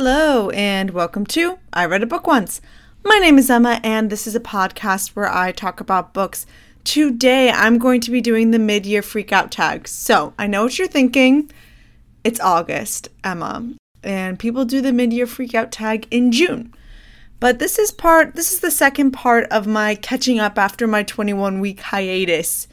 Hello, and welcome to I Read a Book Once. My name is Emma, and this is a podcast where I talk about books. Today, I'm going to be doing the mid year freakout tag. So, I know what you're thinking. It's August, Emma, and people do the mid year freakout tag in June. But this is part, this is the second part of my catching up after my 21 week hiatus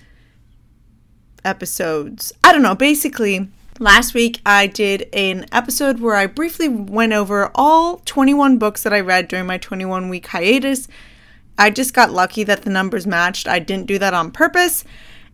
episodes. I don't know, basically, last week I did an episode where I briefly went over all 21 books that I read during my 21 week hiatus. I just got lucky that the numbers matched. I didn't do that on purpose.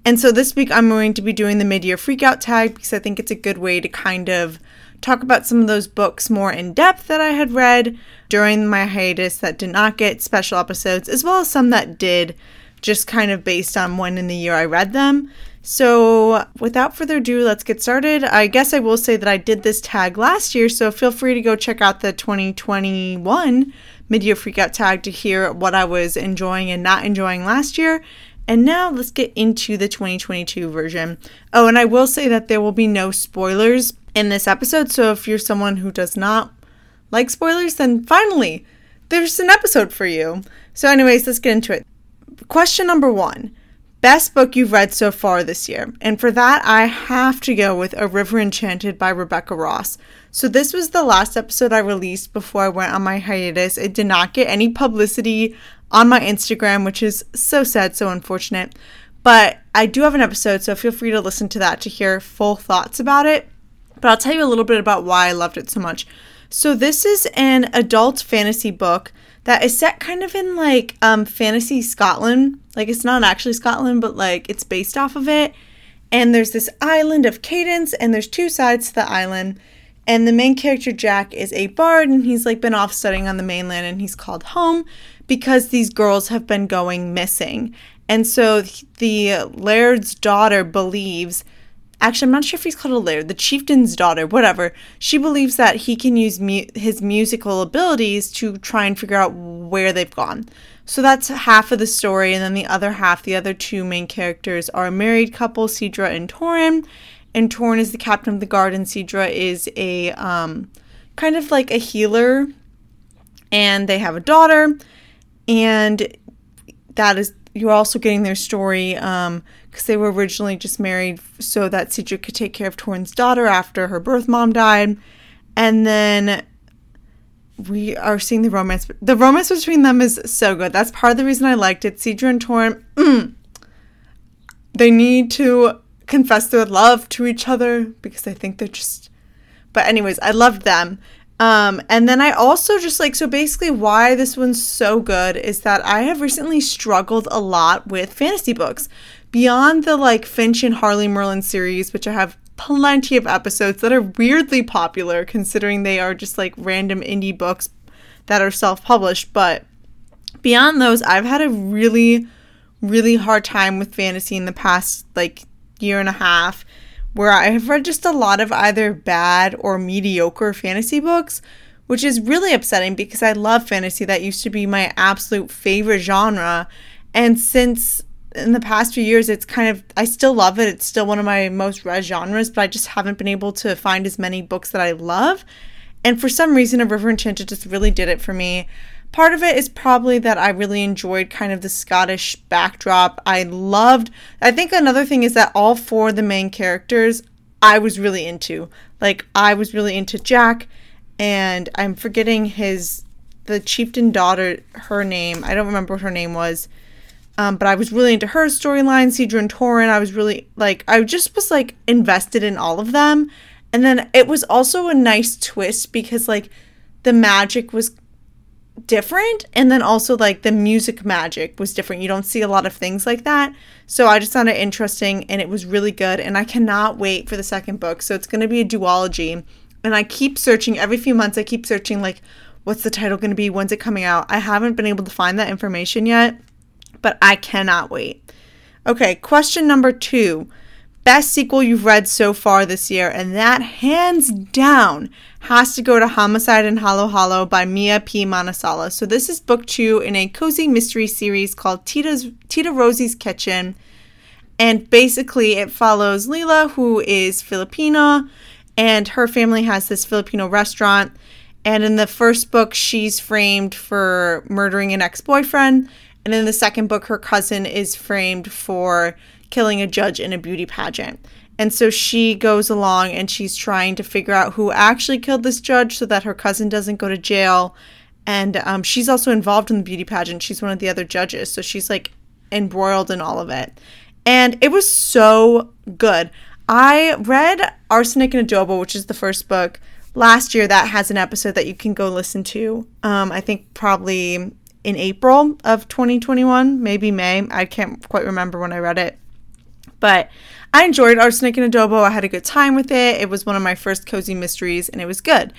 And so this week I'm going to be doing the mid year freakout tag because I think it's a good way to kind of talk about some of those books more in depth that I had read during my hiatus that did not get special episodes, as well as some that did, just kind of based on when in the year I read them. So, without further ado, let's get started. I guess I will say that I did this tag last year, so feel free to go check out the 2021 mid year freakout tag to hear what I was enjoying and not enjoying last year. And now let's get into the 2022 version. Oh, and I will say that there will be no spoilers in this episode, so if you're someone who does not like spoilers, then finally, there's an episode for you. So, anyways, let's get into it. Question number one Best book you've read so far this year. And for that, I have to go with A River Enchanted by Rebecca Ross. So, this was the last episode I released before I went on my hiatus. It did not get any publicity on my Instagram, which is so sad, so unfortunate. But I do have an episode, so feel free to listen to that to hear full thoughts about it. But I'll tell you a little bit about why I loved it so much. So, this is an adult fantasy book that is set kind of in like um, fantasy Scotland. Like it's not actually Scotland, but like it's based off of it. And there's this island of Cadence, and there's two sides to the island. And the main character, Jack, is a bard, and he's like been off studying on the mainland, and he's called home because these girls have been going missing. And so the laird's daughter believes actually i'm not sure if he's called a laird the chieftain's daughter whatever. She believes that he can use mu- his musical abilities to try and figure out where they've gone. So that's half of the story and then the other half the other two main characters are a married couple Sidra and Torin and Torin is the captain of the guard and Sidra is a um, kind of like a healer. And they have a daughter. And that is you're also getting their story um, because they were originally just married so that Sidra could take care of Torin's daughter after her birth mom died. And then we are seeing the romance. The romance between them is so good. That's part of the reason I liked it. Sidra and Torin, mm, they need to confess their love to each other because I think they're just. But, anyways, I loved them. Um, and then I also just like, so basically, why this one's so good is that I have recently struggled a lot with fantasy books beyond the like Finch and Harley Merlin series, which I have plenty of episodes that are weirdly popular considering they are just like random indie books that are self published. But beyond those, I've had a really, really hard time with fantasy in the past like year and a half where I have read just a lot of either bad or mediocre fantasy books, which is really upsetting because I love fantasy. That used to be my absolute favorite genre. And since in the past few years, it's kind of, I still love it. It's still one of my most read genres, but I just haven't been able to find as many books that I love. And for some reason, A River Enchanted just really did it for me. Part of it is probably that I really enjoyed kind of the Scottish backdrop. I loved, I think another thing is that all four of the main characters I was really into. Like, I was really into Jack, and I'm forgetting his, the chieftain daughter, her name. I don't remember what her name was um, but I was really into her storyline, and Torin. I was really like, I just was like invested in all of them. And then it was also a nice twist because like the magic was different and then also like the music magic was different. You don't see a lot of things like that. So I just found it interesting and it was really good and I cannot wait for the second book. So it's going to be a duology and I keep searching every few months I keep searching like what's the title going to be? When's it coming out? I haven't been able to find that information yet but I cannot wait. Okay, question number two. Best sequel you've read so far this year, and that hands down has to go to Homicide in Halo-Halo by Mia P. Manansala. So this is book two in a cozy mystery series called Tita's Tita Rosie's Kitchen. And basically it follows Lila, who is Filipino, and her family has this Filipino restaurant And in the first book, she's framed for murdering an ex boyfriend. And in the second book, her cousin is framed for killing a judge in a beauty pageant. And so she goes along and she's trying to figure out who actually killed this judge so that her cousin doesn't go to jail. And um, she's also involved in the beauty pageant. She's one of the other judges. So she's like embroiled in all of it. And it was so good. I read Arsenic and Adobo, which is the first book last year. That has an episode that you can go listen to. Um, I think probably in April of 2021, maybe May. I can't quite remember when I read it. But I enjoyed Arsenic and Adobo. I had a good time with it. It was one of my first cozy mysteries and it was good.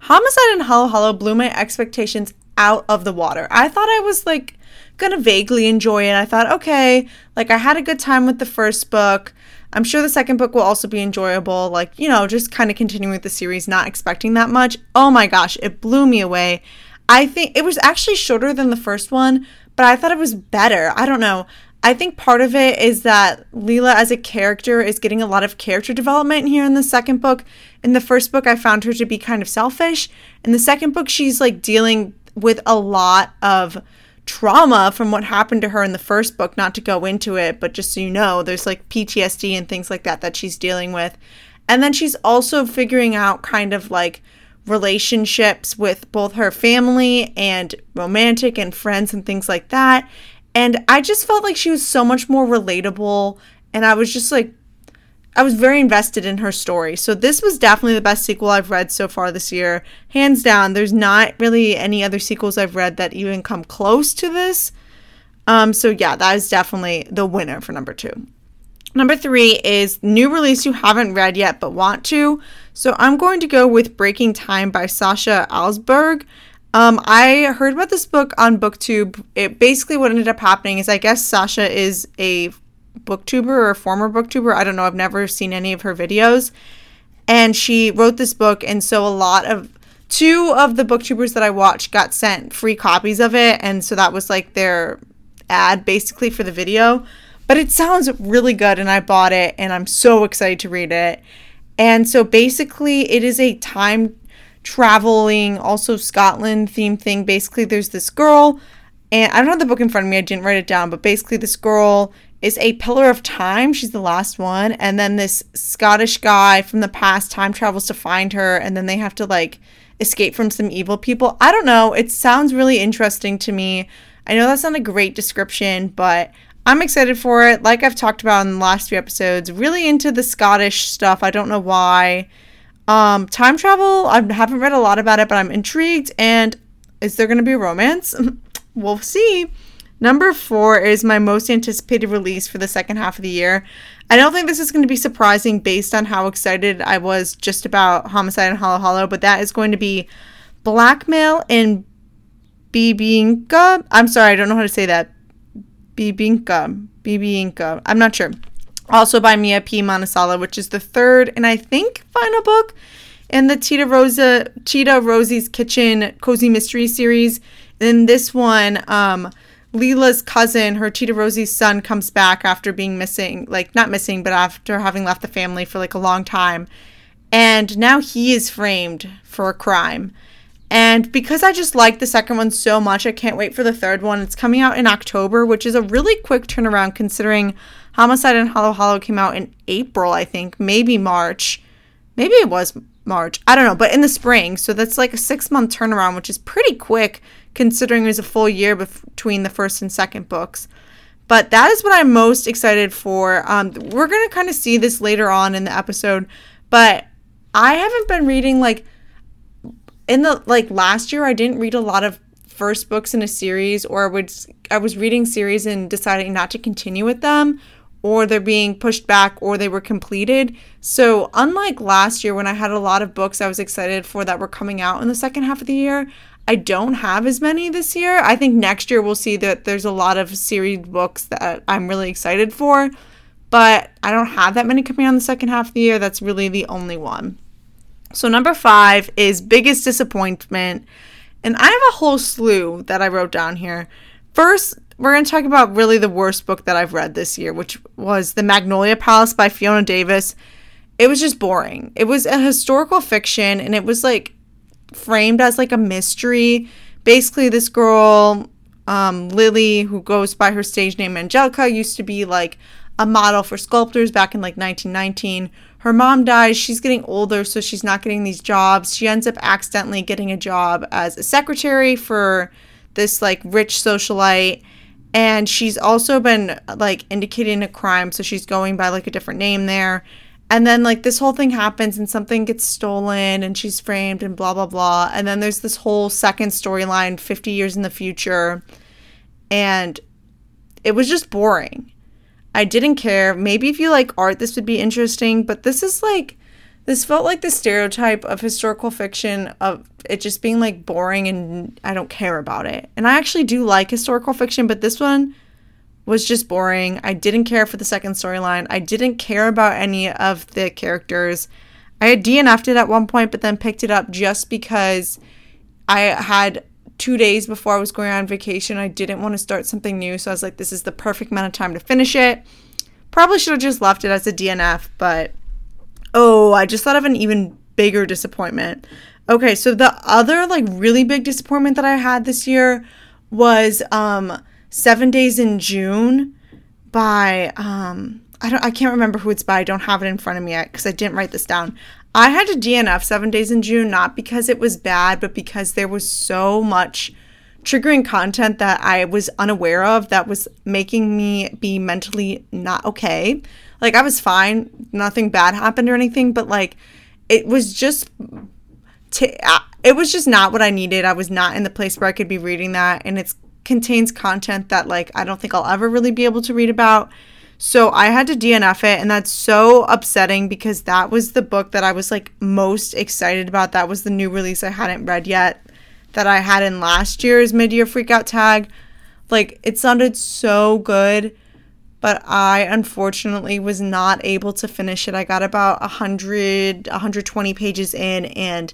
Homicide in Halo-Halo blew my expectations out of the water. I thought I was like gonna vaguely enjoy it. I thought, okay, like I had a good time with the first book. I'm sure the second book will also be enjoyable. Like, you know, just kind of continuing with the series, not expecting that much. Oh my gosh, it blew me away. I think it was actually shorter than the first one, but I thought it was better. I don't know. I think part of it is that Lila as a character is getting a lot of character development here in the second book. In the first book, I found her to be kind of selfish. In the second book, she's like dealing with a lot of trauma from what happened to her in the first book. Not to go into it, but just so you know, there's like PTSD and things like that that she's dealing with. And then she's also figuring out kind of like relationships with both her family and romantic and friends and things like that. And I just felt like she was so much more relatable. And I was just like, I was very invested in her story. So this was definitely the best sequel I've read so far this year. Hands down, there's not really any other sequels I've read that even come close to this. Um, so yeah, that is definitely the winner for number two. Number three is new release you haven't read yet but want to. So I'm going to go with Breaking Time by Sasha Alsberg. Um, I heard about this book on BookTube. It basically what ended up happening is I guess Sasha is a booktuber or a former booktuber. I don't know. I've never seen any of her videos. And she wrote this book, and so a lot of two of the booktubers that I watched got sent free copies of it, and so that was like their ad basically for the video. But it sounds really good, and I bought it, and I'm so excited to read it. And so basically, it is a time traveling, also Scotland theme thing. Basically, there's this girl, and I don't have the book in front of me, I didn't write it down, but basically, this girl is a pillar of time. She's the last one. And then this Scottish guy from the past time travels to find her, and then they have to like escape from some evil people. I don't know. It sounds really interesting to me. I know that's not a great description, but I'm excited for it. Like I've talked about in the last few episodes, really into the Scottish stuff. I don't know why. Um, time travel, I haven't read a lot about it, but I'm intrigued. And is there going to be romance? we'll see. Number four is my most anticipated release for the second half of the year. I don't think this is going to be surprising based on how excited I was just about Homicide and Halo-Halo, but that is going to be Blackmail and Bibinka. I'm sorry, I don't know how to say that. Bibinka. Bibinka. I'm not sure also by Mia P. Manansala, which is the third and I think final book in the Tita Rosa Tita Rosie's Kitchen Cozy Mystery series. In this one, um, Lila's cousin, her Tita Rosie's son, comes back after being missing, like not missing, but after having left the family for like a long time. And now he is framed for a crime. And because I just like the second one so much, I can't wait for the third one. It's coming out in October, which is a really quick turnaround considering Homicide and Halo-Halo came out in April, I think, maybe March. Maybe it was March. I don't know, but in the spring. So that's like a six month turnaround, which is pretty quick considering it was a full year between the first and second books. But that is what I'm most excited for. Um, we're going to kind of see this later on in the episode, but I haven't been reading like in the like last year I didn't read a lot of first books in a series or I would I was reading series and deciding not to continue with them or they're being pushed back or they were completed. So, unlike last year when I had a lot of books I was excited for that were coming out in the second half of the year, I don't have as many this year. I think next year we'll see that there's a lot of series books that I'm really excited for, but I don't have that many coming out in the second half of the year. That's really the only one. So, number five is biggest disappointment. And I have a whole slew that I wrote down here. First, we're going to talk about really the worst book that I've read this year, which was The Magnolia Palace by Fiona Davis. It was just boring. It was a historical fiction and it was like framed as like a mystery. Basically, this girl, um, Lily, who goes by her stage name Angelica, used to be like a model for sculptors back in like 1919. Her mom dies. She's getting older, so she's not getting these jobs. She ends up accidentally getting a job as a secretary for this like rich socialite. And she's also been like indicating a crime, so she's going by like a different name there. And then like this whole thing happens and something gets stolen and she's framed and blah blah blah. And then there's this whole second storyline 50 years in the future. And it was just boring. I didn't care. Maybe if you like art, this would be interesting, but this is like, this felt like the stereotype of historical fiction of it just being like boring and I don't care about it. And I actually do like historical fiction, but this one was just boring. I didn't care for the second storyline. I didn't care about any of the characters. I had DNF'd it at one point, but then picked it up just because I had two days before I was going on vacation. I didn't want to start something new, so I was like, this is the perfect amount of time to finish it. Probably should have just left it as a DNF, but oh, I just thought of an even bigger disappointment. Okay, so the other like really big disappointment that I had this year was um Seven Days in June by um I don't I can't remember who it's by. I don't have it in front of me yet because I didn't write this down. I had to DNF Seven Days in June not because it was bad, but because there was so much triggering content that I was unaware of that was making me be mentally not okay. Like I was fine, nothing bad happened or anything, but like it was just t- uh, it was just not what I needed. I was not in the place where I could be reading that and it contains content that like I don't think I'll ever really be able to read about so I had to DNF it, and that's so upsetting because that was the book that I was like most excited about. That was the new release I hadn't read yet that I had in last year's mid year freakout tag. Like it sounded so good, but I unfortunately was not able to finish it. I got about 100, 120 pages in, and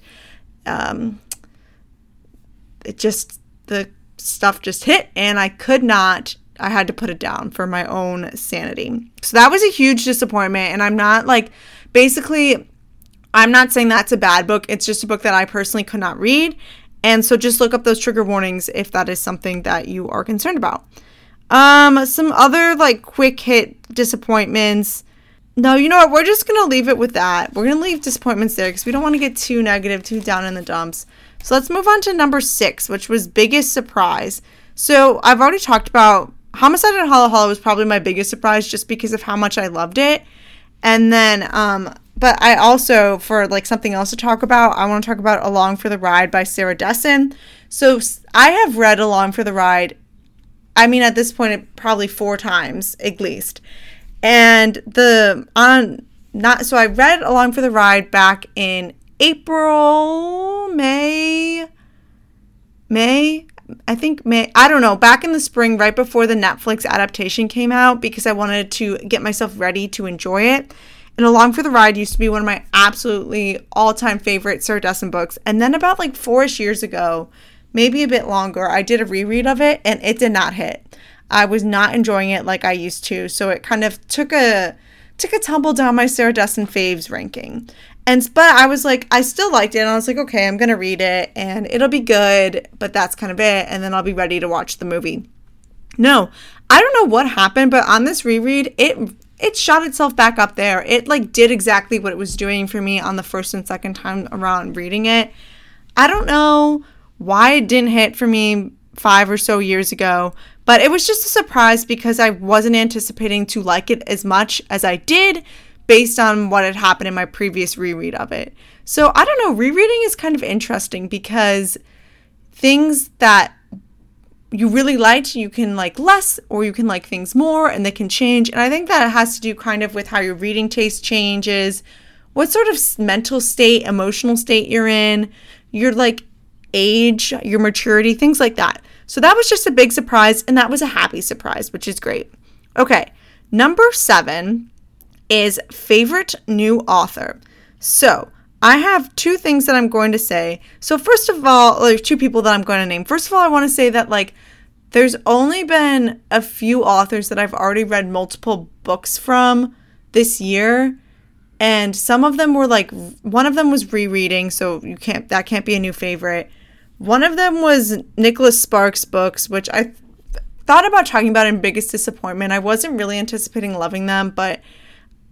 um, it just, the stuff just hit, and I could not I had to put it down for my own sanity. So that was a huge disappointment. And I'm not like, basically, I'm not saying that's a bad book. It's just a book that I personally could not read. And so just look up those trigger warnings if that is something that you are concerned about. Um, some other like quick hit disappointments. No, you know what? We're just gonna leave it with that. We're gonna leave disappointments there because we don't want to get too negative, too down in the dumps. So let's move on to number six, which was biggest surprise. So I've already talked about Homicide in Halo-Halo was probably my biggest surprise just because of how much I loved it. And then, um, but I also, for like something else to talk about, I want to talk about Along for the Ride by Sarah Dessen. So I have read Along for the Ride, I mean, at this point, probably four times at least. And the, on, not, so I read Along for the Ride back in April, May, May, I think May, I don't know, back in the spring, right before the Netflix adaptation came out, because I wanted to get myself ready to enjoy it. And Along for the Ride used to be one of my absolutely all time favorite Sarah Dessen books. And then about like four-ish years ago, maybe a bit longer, I did a reread of it and it did not hit. I was not enjoying it like I used to. So it kind of took a took a tumble down my Sarah Dessen faves ranking. And but I was like, I still liked it. And I was like, okay, I'm gonna read it and it'll be good, but that's kind of it. And then I'll be ready to watch the movie. No, I don't know what happened, but on this reread, it it shot itself back up there. It like did exactly what it was doing for me on the first and second time around reading it. I don't know why it didn't hit for me five or so years ago, but it was just a surprise because I wasn't anticipating to like it as much as I did based on what had happened in my previous reread of it. So I don't know, rereading is kind of interesting because things that you really liked, you can like less or you can like things more and they can change. And I think that it has to do kind of with how your reading taste changes, what sort of mental state, emotional state you're in, your like age, your maturity, things like that. So that was just a big surprise and that was a happy surprise, which is great. Okay, number seven is favorite new author. So, I have two things that I'm going to say. So, first of all, there's two people that I'm going to name. First of all, I want to say that, like, there's only been a few authors that I've already read multiple books from this year. and some of them were like one of them was rereading, so you can't that can't be a new favorite. One of them was Nicholas Sparks books, which I th- thought about talking about in biggest disappointment. I wasn't really anticipating loving them, but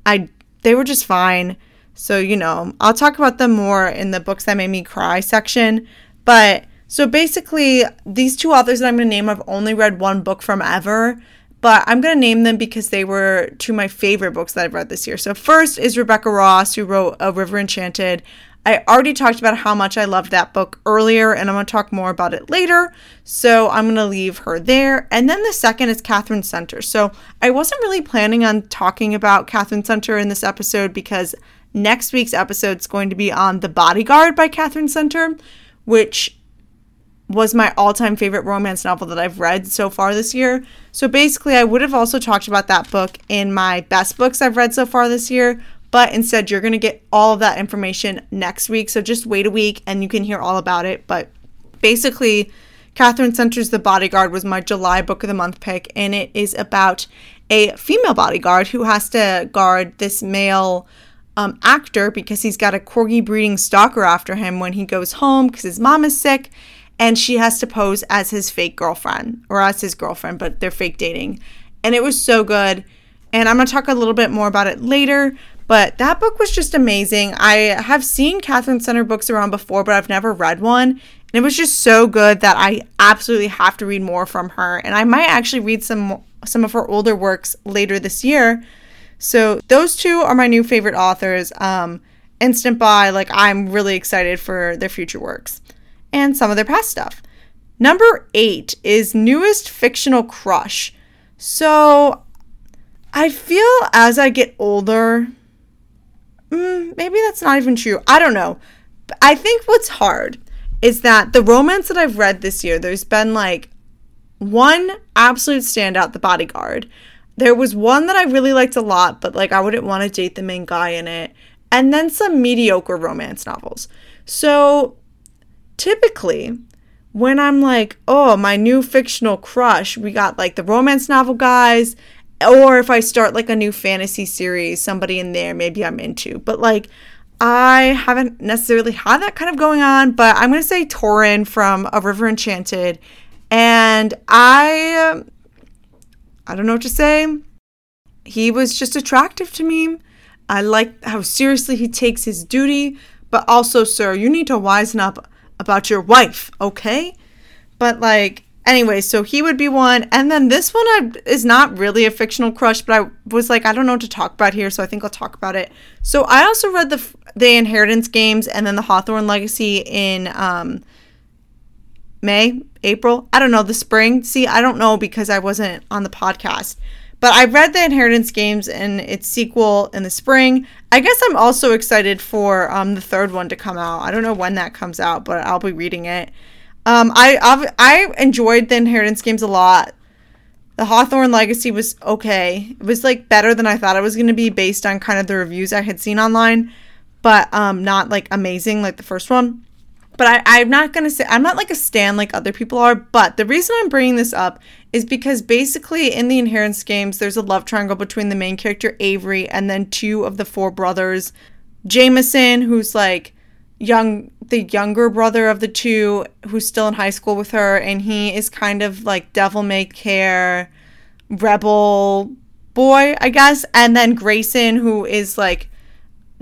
I they were just fine. So, you know, I'll talk about them more in the books that made me cry section. But so basically, these two authors that I'm going to name, I've only read one book from ever, but I'm going to name them because they were two of my favorite books that I've read this year. So, first is Rebecca Ross, who wrote A River Enchanted. I already talked about how much I loved that book earlier, and I'm going to talk more about it later. So I'm going to leave her there. And then the second is Katherine Center. So I wasn't really planning on talking about Katherine Center in this episode because next week's episode is going to be on The Bodyguard by Katherine Center, which was my all time favorite romance novel that I've read so far this year. So basically, I would have also talked about that book in my best books I've read so far this year, but instead, you're going to get all of that information next week. So just wait a week and you can hear all about it. But basically, Katherine Center's The Bodyguard was my July Book of the Month pick, and it is about a female bodyguard who has to guard this male um, actor because he's got a corgi breeding stalker after him when he goes home because his mom is sick and she has to pose as his fake girlfriend or as his girlfriend, but they're fake dating. And it was so good. And I'm going to talk a little bit more about it later. But that book was just amazing. I have seen Katherine Center books around before, but I've never read one. And it was just so good that I absolutely have to read more from her. And I might actually read some some of her older works later this year. So those two are my new favorite authors. Um, Instant Buy, like I'm really excited for their future works and some of their past stuff. Number eight is newest fictional crush. So I feel as I get older, mm, maybe that's not even true. I don't know. I think what's hard is that the romance that I've read this year, there's been like one absolute standout, The Bodyguard. There was one that I really liked a lot, but like I wouldn't want to date the main guy in it. And then some mediocre romance novels. So typically, when I'm like, oh, my new fictional crush, we got like the romance novel guys or if I start like a new fantasy series, somebody in there maybe I'm into. But like I haven't necessarily had that kind of going on, but I'm going to say Torin from A River Enchanted and I I don't know what to say. He was just attractive to me. I like how seriously he takes his duty, but also, sir, you need to wisen up about your wife, okay? But like Anyway, so he would be one, and then this one I, is not really a fictional crush, but I was like, I don't know what to talk about here, so I think I'll talk about it. So I also read the the Inheritance games and then the Hawthorne Legacy in um, May, April. I don't know the spring. See, I don't know because I wasn't on the podcast. But I read the Inheritance games and its sequel in the spring. I guess I'm also excited for um, the third one to come out. I don't know when that comes out, but I'll be reading it. Um, I I've, I enjoyed the Inheritance games a lot. The Hawthorne Legacy was okay. It was like better than I thought it was going to be based on kind of the reviews I had seen online, but um, not like amazing like the first one. But I, I'm not going to say, I'm not like a stan like other people are. But the reason I'm bringing this up is because basically in the Inheritance games, there's a love triangle between the main character Avery and then two of the four brothers. Jameson, who's like young the younger brother of the two who's still in high school with her and he is kind of like devil may care rebel boy i guess. And then grayson who is like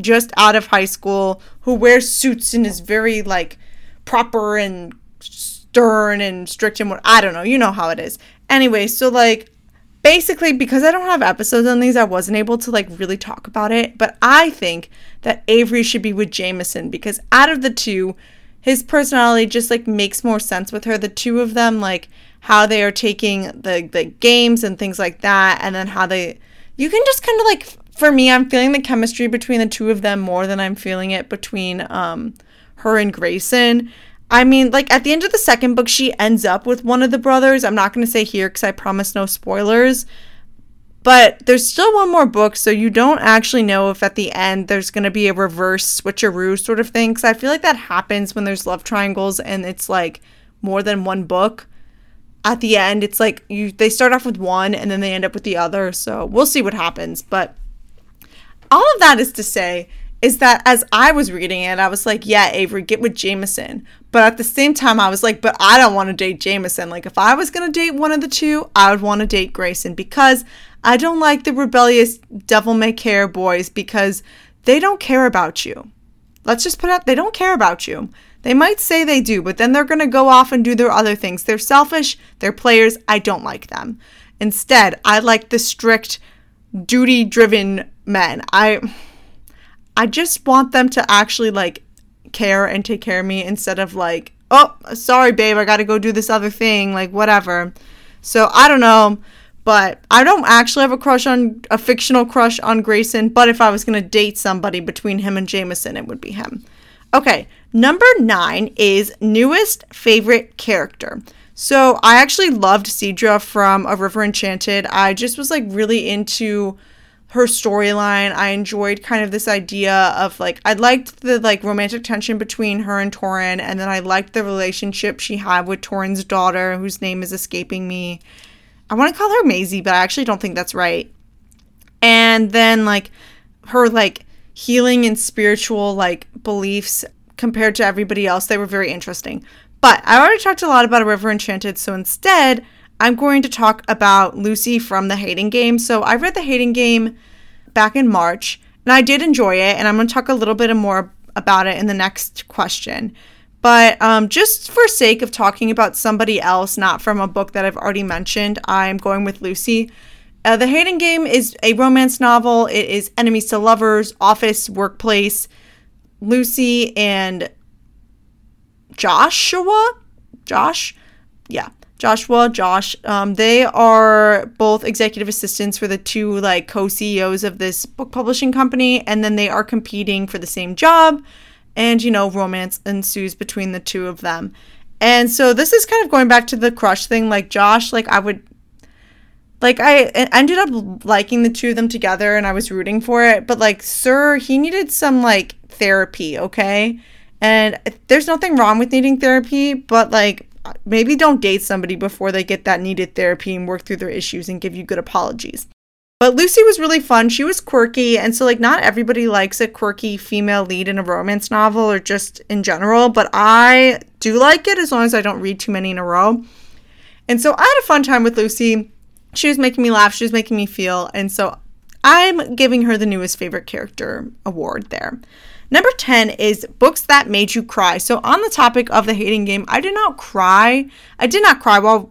just out of high school who wears suits and is very like proper and stern and strict and what i don't know you know how it is. Anyway so like basically because I don't have episodes on these, I wasn't able to like really talk about it. But I think that Avery should be with Jameson because out of the two, his personality just like makes more sense with her. The two of them, like how they are taking the the games and things like that, and then how they you can just kind of like for me, I'm feeling the chemistry between the two of them more than I'm feeling it between um her and Grayson. I mean, like at the end of the second book, she ends up with one of the brothers. I'm not going to say here because I promise no spoilers. But there's still one more book, so you don't actually know if at the end there's going to be a reverse switcheroo sort of thing. Because I feel like that happens when there's love triangles and it's like more than one book. At the end, it's like you they start off with one and then they end up with the other. So we'll see what happens. But all of that is to say is that as I was reading it, I was like, yeah, Avery, get with Jameson. But at the same time, I was like, but I don't want to date Jameson. Like, if I was going to date one of the two, I would want to date Grayson because I don't like the rebellious devil may care boys because they don't care about you. Let's just put out, they don't care about you. They might say they do, but then they're going to go off and do their other things. They're selfish, they're players. I don't like them. Instead, I like the strict, duty driven men. I I just want them to actually like care and take care of me instead of like, oh, sorry, babe, I got to go do this other thing, like whatever. So I don't know, but I don't actually have a crush on a fictional crush on Grayson. But if I was gonna date somebody between him and Jameson, it would be him. Okay, number nine is newest favorite character. So I actually loved Sidra from A River Enchanted. I just was like really into her storyline. I enjoyed kind of this idea of like I liked the like romantic tension between her and Torin, and then I liked the relationship she had with Torin's daughter, whose name is escaping me. I want to call her Maisie, but I actually don't think that's right. And then like her like healing and spiritual like beliefs compared to everybody else, they were very interesting. But I already talked a lot about A River Enchanted, so instead I'm going to talk about Lucy from the Hating Game. So I read the Hating Game back in March, and I did enjoy it, and I'm going to talk a little bit more about it in the next question. But um, just for sake of talking about somebody else, not from a book that I've already mentioned, I'm going with Lucy. Uh, the Hating Game is a romance novel. It is enemies to lovers, office, workplace. Lucy and Joshua, Josh, yeah, Joshua, Josh, um, they are both executive assistants for the two like co-CEOs of this book publishing company, and then they are competing for the same job, and you know, romance ensues between the two of them. And so this is kind of going back to the crush thing. Like Josh, like I would, like I ended up liking the two of them together, and I was rooting for it. But like Sir, he needed some like therapy, okay? And there's nothing wrong with needing therapy, but like maybe don't date somebody before they get that needed therapy and work through their issues and give you good apologies. But Lucy was really fun. She was quirky, and so like not everybody likes a quirky female lead in a romance novel or just in general, but I do like it as long as I don't read too many in a row. And so I had a fun time with Lucy. She was making me laugh, she was making me feel, and so I'm giving her the newest favorite character award there. Number 10 is books that made you cry. So, on the topic of the hating game, I did not cry. I did not cry while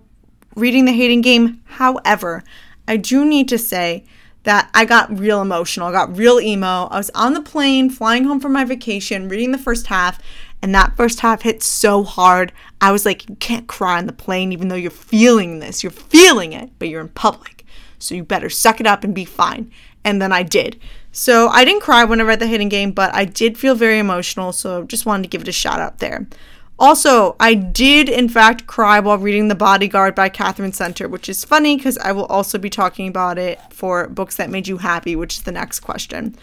reading the hating game. However, I do need to say that I got real emotional, I got real emo. I was on the plane flying home from my vacation, reading the first half, and that first half hit so hard. I was like, you can't cry on the plane even though you're feeling this. You're feeling it, but you're in public. So you better suck it up and be fine. And then I did. So I didn't cry when I read The Hating Game, but I did feel very emotional. So just wanted to give it a shout out there. Also, I did in fact cry while reading The Bodyguard by Katherine Center, which is funny because I will also be talking about it for books that made you happy, which is the next question.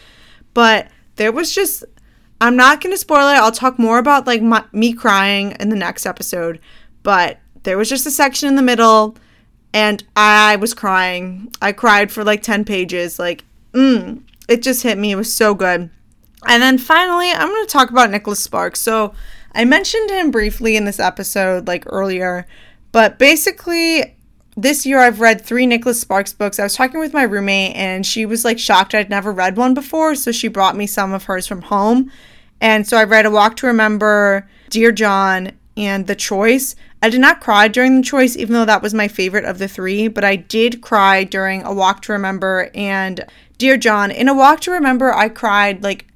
But there was just, I'm not going to spoil it. I'll talk more about like my, me crying in the next episode. But there was just a section in the middle and I was crying. I cried for like 10 pages. Like, mm, it just hit me. It was so good. And then finally, I'm going to talk about Nicholas Sparks. So I mentioned him briefly in this episode, like earlier, but basically, this year I've read three Nicholas Sparks books. I was talking with my roommate, and she was like shocked I'd never read one before, so she brought me some of hers from home. And so I read A Walk to Remember, Dear John, and The Choice. I did not cry during The Choice, even though that was my favorite of the three, but I did cry during A Walk to Remember and Dear John, in A Walk to Remember, I cried like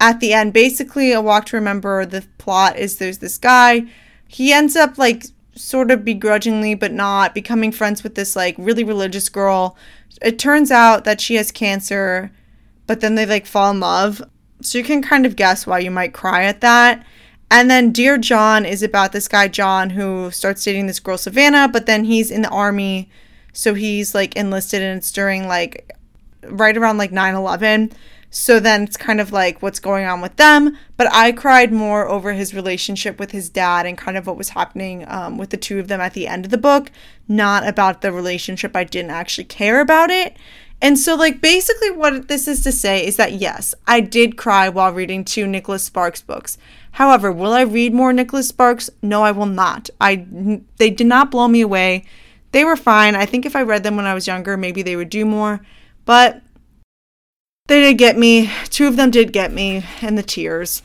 at the end. Basically, A Walk to Remember, the plot is there's this guy. He ends up like sort of begrudgingly, but not becoming friends with this like really religious girl. It turns out that she has cancer, but then they like fall in love. So you can kind of guess why you might cry at that. And then Dear John is about this guy, John, who starts dating this girl, Savannah, but then he's in the army. So he's like enlisted and it's during like right around like 9 11. So then it's kind of like what's going on with them. But I cried more over his relationship with his dad and kind of what was happening um, with the two of them at the end of the book, not about the relationship. I didn't actually care about it. And so, like, basically, what this is to say is that yes, I did cry while reading two Nicholas Sparks books. However, will I read more Nicholas Sparks? No, I will not. I they did not blow me away. They were fine. I think if I read them when I was younger, maybe they would do more. But they did get me. Two of them did get me, and the tears.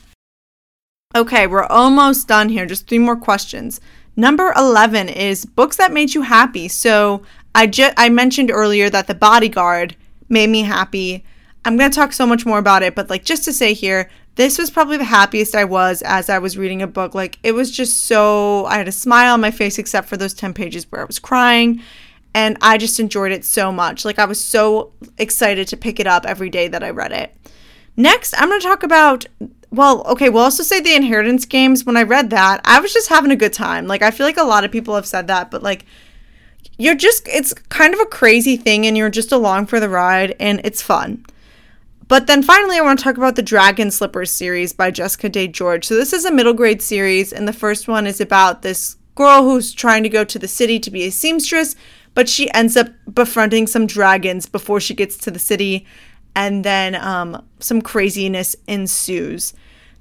Okay, we're almost done here. Just three more questions. Number 11 is books that made you happy. So I just I mentioned earlier that The Bodyguard made me happy. I'm going to talk so much more about it, but like just to say here, this was probably the happiest I was as I was reading a book. Like it was just so I had a smile on my face except for those 10 pages where I was crying and I just enjoyed it so much. Like I was so excited to pick it up every day that I read it. Next, I'm going to talk about well, okay, we'll also say the inheritance games. When I read that, I was just having a good time. Like I feel like a lot of people have said that, but like you're just it's kind of a crazy thing and you're just along for the ride and it's fun. But then finally, I want to talk about the Dragon Slippers series by Jessica Day George. So, this is a middle grade series, and the first one is about this girl who's trying to go to the city to be a seamstress, but she ends up befriending some dragons before she gets to the city, and then um, some craziness ensues.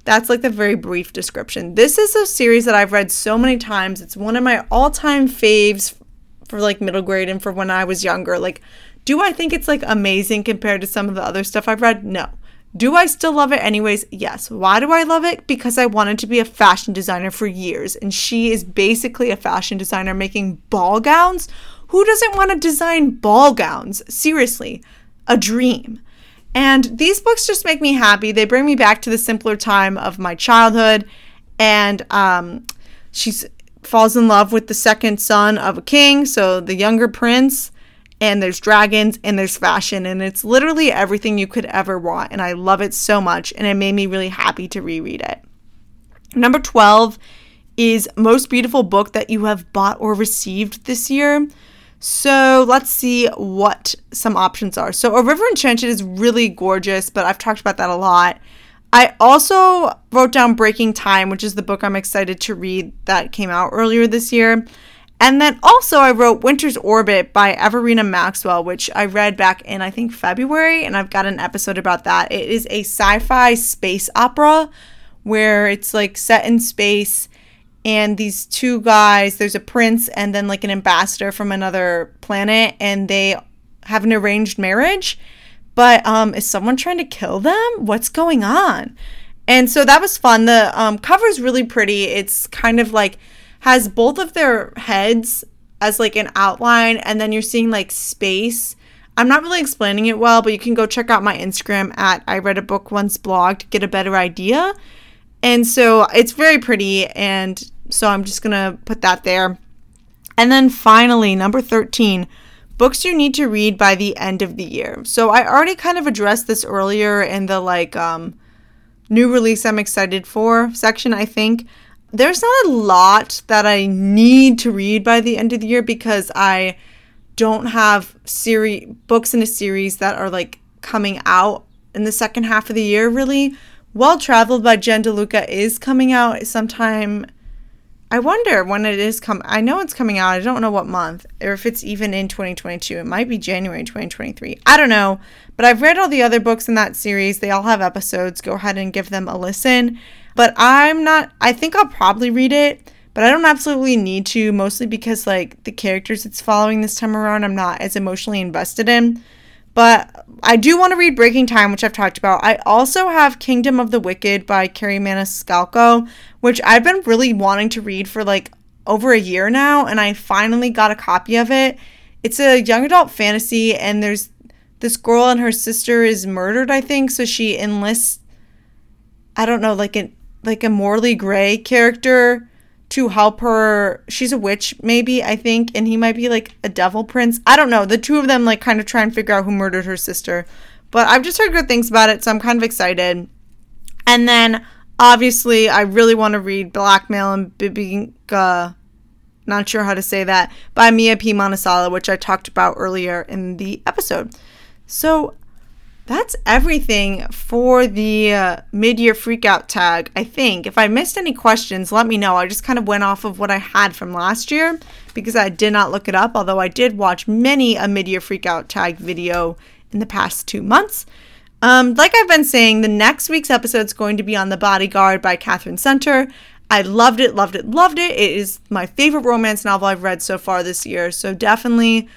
That's like the very brief description. This is a series that I've read so many times. It's one of my all time faves for like middle grade and for when I was younger. Like, do I think it's like amazing compared to some of the other stuff I've read? No. Do I still love it anyways? Yes. Why do I love it? Because I wanted to be a fashion designer for years, and she is basically a fashion designer making ball gowns. Who doesn't want to design ball gowns? Seriously, a dream. And these books just make me happy. They bring me back to the simpler time of my childhood. And um, she falls in love with the second son of a king, so the younger prince. And there's dragons and there's fashion, and it's literally everything you could ever want. And I love it so much, and it made me really happy to reread it. Number 12 is Most Beautiful Book That You Have Bought or Received This Year. So let's see what some options are. So A River Enchanted is really gorgeous, but I've talked about that a lot. I also wrote down Breaking Time, which is the book I'm excited to read that came out earlier this year. And then also I wrote Winter's Orbit by Everina Maxwell, which I read back in I think February, and I've got an episode about that. It is a sci-fi space opera where it's like set in space and these two guys there's a prince and then like an ambassador from another planet and they have an arranged marriage but um is someone trying to kill them? What's going on? And so that was fun. The um cover is really pretty. It's kind of like has both of their heads as like an outline and then you're seeing like space i'm not really explaining it well but you can go check out my instagram at i read a book once blog to get a better idea and so it's very pretty. And so I'm just going to put that there. And then finally, number 13, books you need to read by the end of the year. So I already kind of addressed this earlier in the like um, new release I'm excited for section, I think. There's not a lot that I need to read by the end of the year because I don't have series books in a series that are like coming out in the second half of the year really. Well Traveled by Jen DeLuca is coming out sometime. I wonder when it is come. I know it's coming out. I don't know what month or if it's even in 2022. It might be January 2023. I don't know. But I've read all the other books in that series. They all have episodes. Go ahead and give them a listen. But I'm not. I think I'll probably read it. But I don't absolutely need to, mostly because like the characters it's following this time around, I'm not as emotionally invested in. But I do want to read Breaking Time, which I've talked about. I also have Kingdom of the Wicked by Kerri Maniscalco, which I've been really wanting to read for like over a year now, and I finally got a copy of it. It's a young adult fantasy, and there's this girl and her sister is murdered, I think, so she enlists I don't know, like an like a morally gray character to help her. She's a witch, maybe, I think, and he might be like a devil prince. I don't know. The two of them like kind of try and figure out who murdered her sister. But I've just heard good things about it, so I'm kind of excited. And then obviously, I really want to read Blackmail and Bibinka. Not sure how to say that by Mia P. Manansala, which I talked about earlier in the episode. So that's everything for the uh, mid-year freakout tag i think if i missed any questions let me know i just kind of went off of what i had from last year because i did not look it up although i did watch many a mid-year freakout tag video in the past two months. Um, like I've been saying, the next week's episode is going to be on The Bodyguard by Katherine Center. I loved it, loved it, loved it. It is my favorite romance novel I've read so far this year. So definitely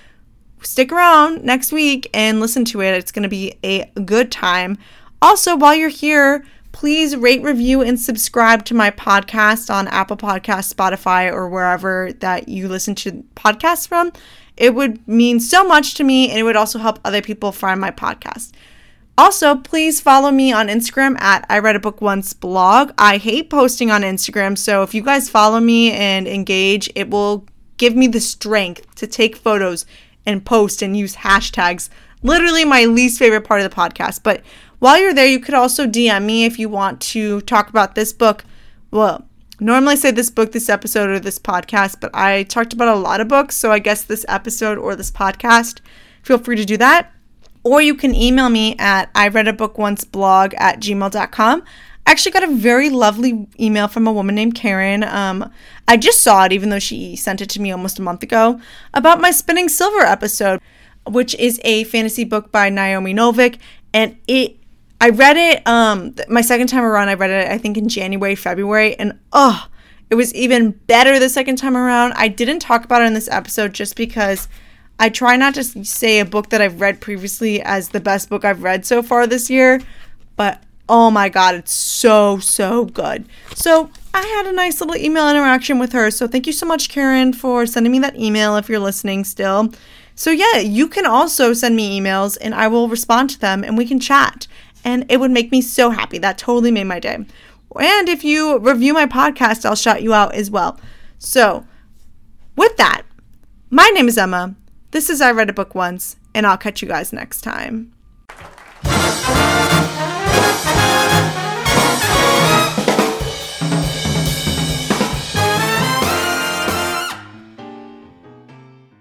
stick around next week and listen to it. It's going to be a good time. Also, while you're here, please rate, review, and subscribe to my podcast on Apple Podcasts, Spotify, or wherever that you listen to podcasts from. It would mean so much to me, and it would also help other people find my podcast. Also, please follow me on Instagram at I Read a Book Once blog. I hate posting on Instagram, so if you guys follow me and engage, it will give me the strength to take photos and post and use hashtags. Literally my least favorite part of the podcast. But while you're there, you could also DM me if you want to talk about this book. Well, normally I say this book, this episode, or this podcast, but I talked about a lot of books, so I guess this episode or this podcast. Feel free to do that. Or you can email me at I read a book once blog at gmail.com. I actually got a very lovely email from a woman named Karen. Um, I just saw it, even though she sent it to me almost a month ago, about my Spinning Silver episode, which is a fantasy book by Naomi Novik. And it, I read it um, my second time around. I read it, I think, in January, February, and oh, it was even better the second time around. I didn't talk about it in this episode just because I try not to say a book that I've read previously as the best book I've read so far this year, but oh my god, it's so, so good. So I had a nice little email interaction with her. So thank you so much, Karen, for sending me that email if you're listening still. So yeah, you can also send me emails and I will respond to them and we can chat. And it would make me so happy. That totally made my day. And if you review my podcast, I'll shout you out as well. So, with that, my name is Emma. This is I Read a Book Once, and I'll catch you guys next time.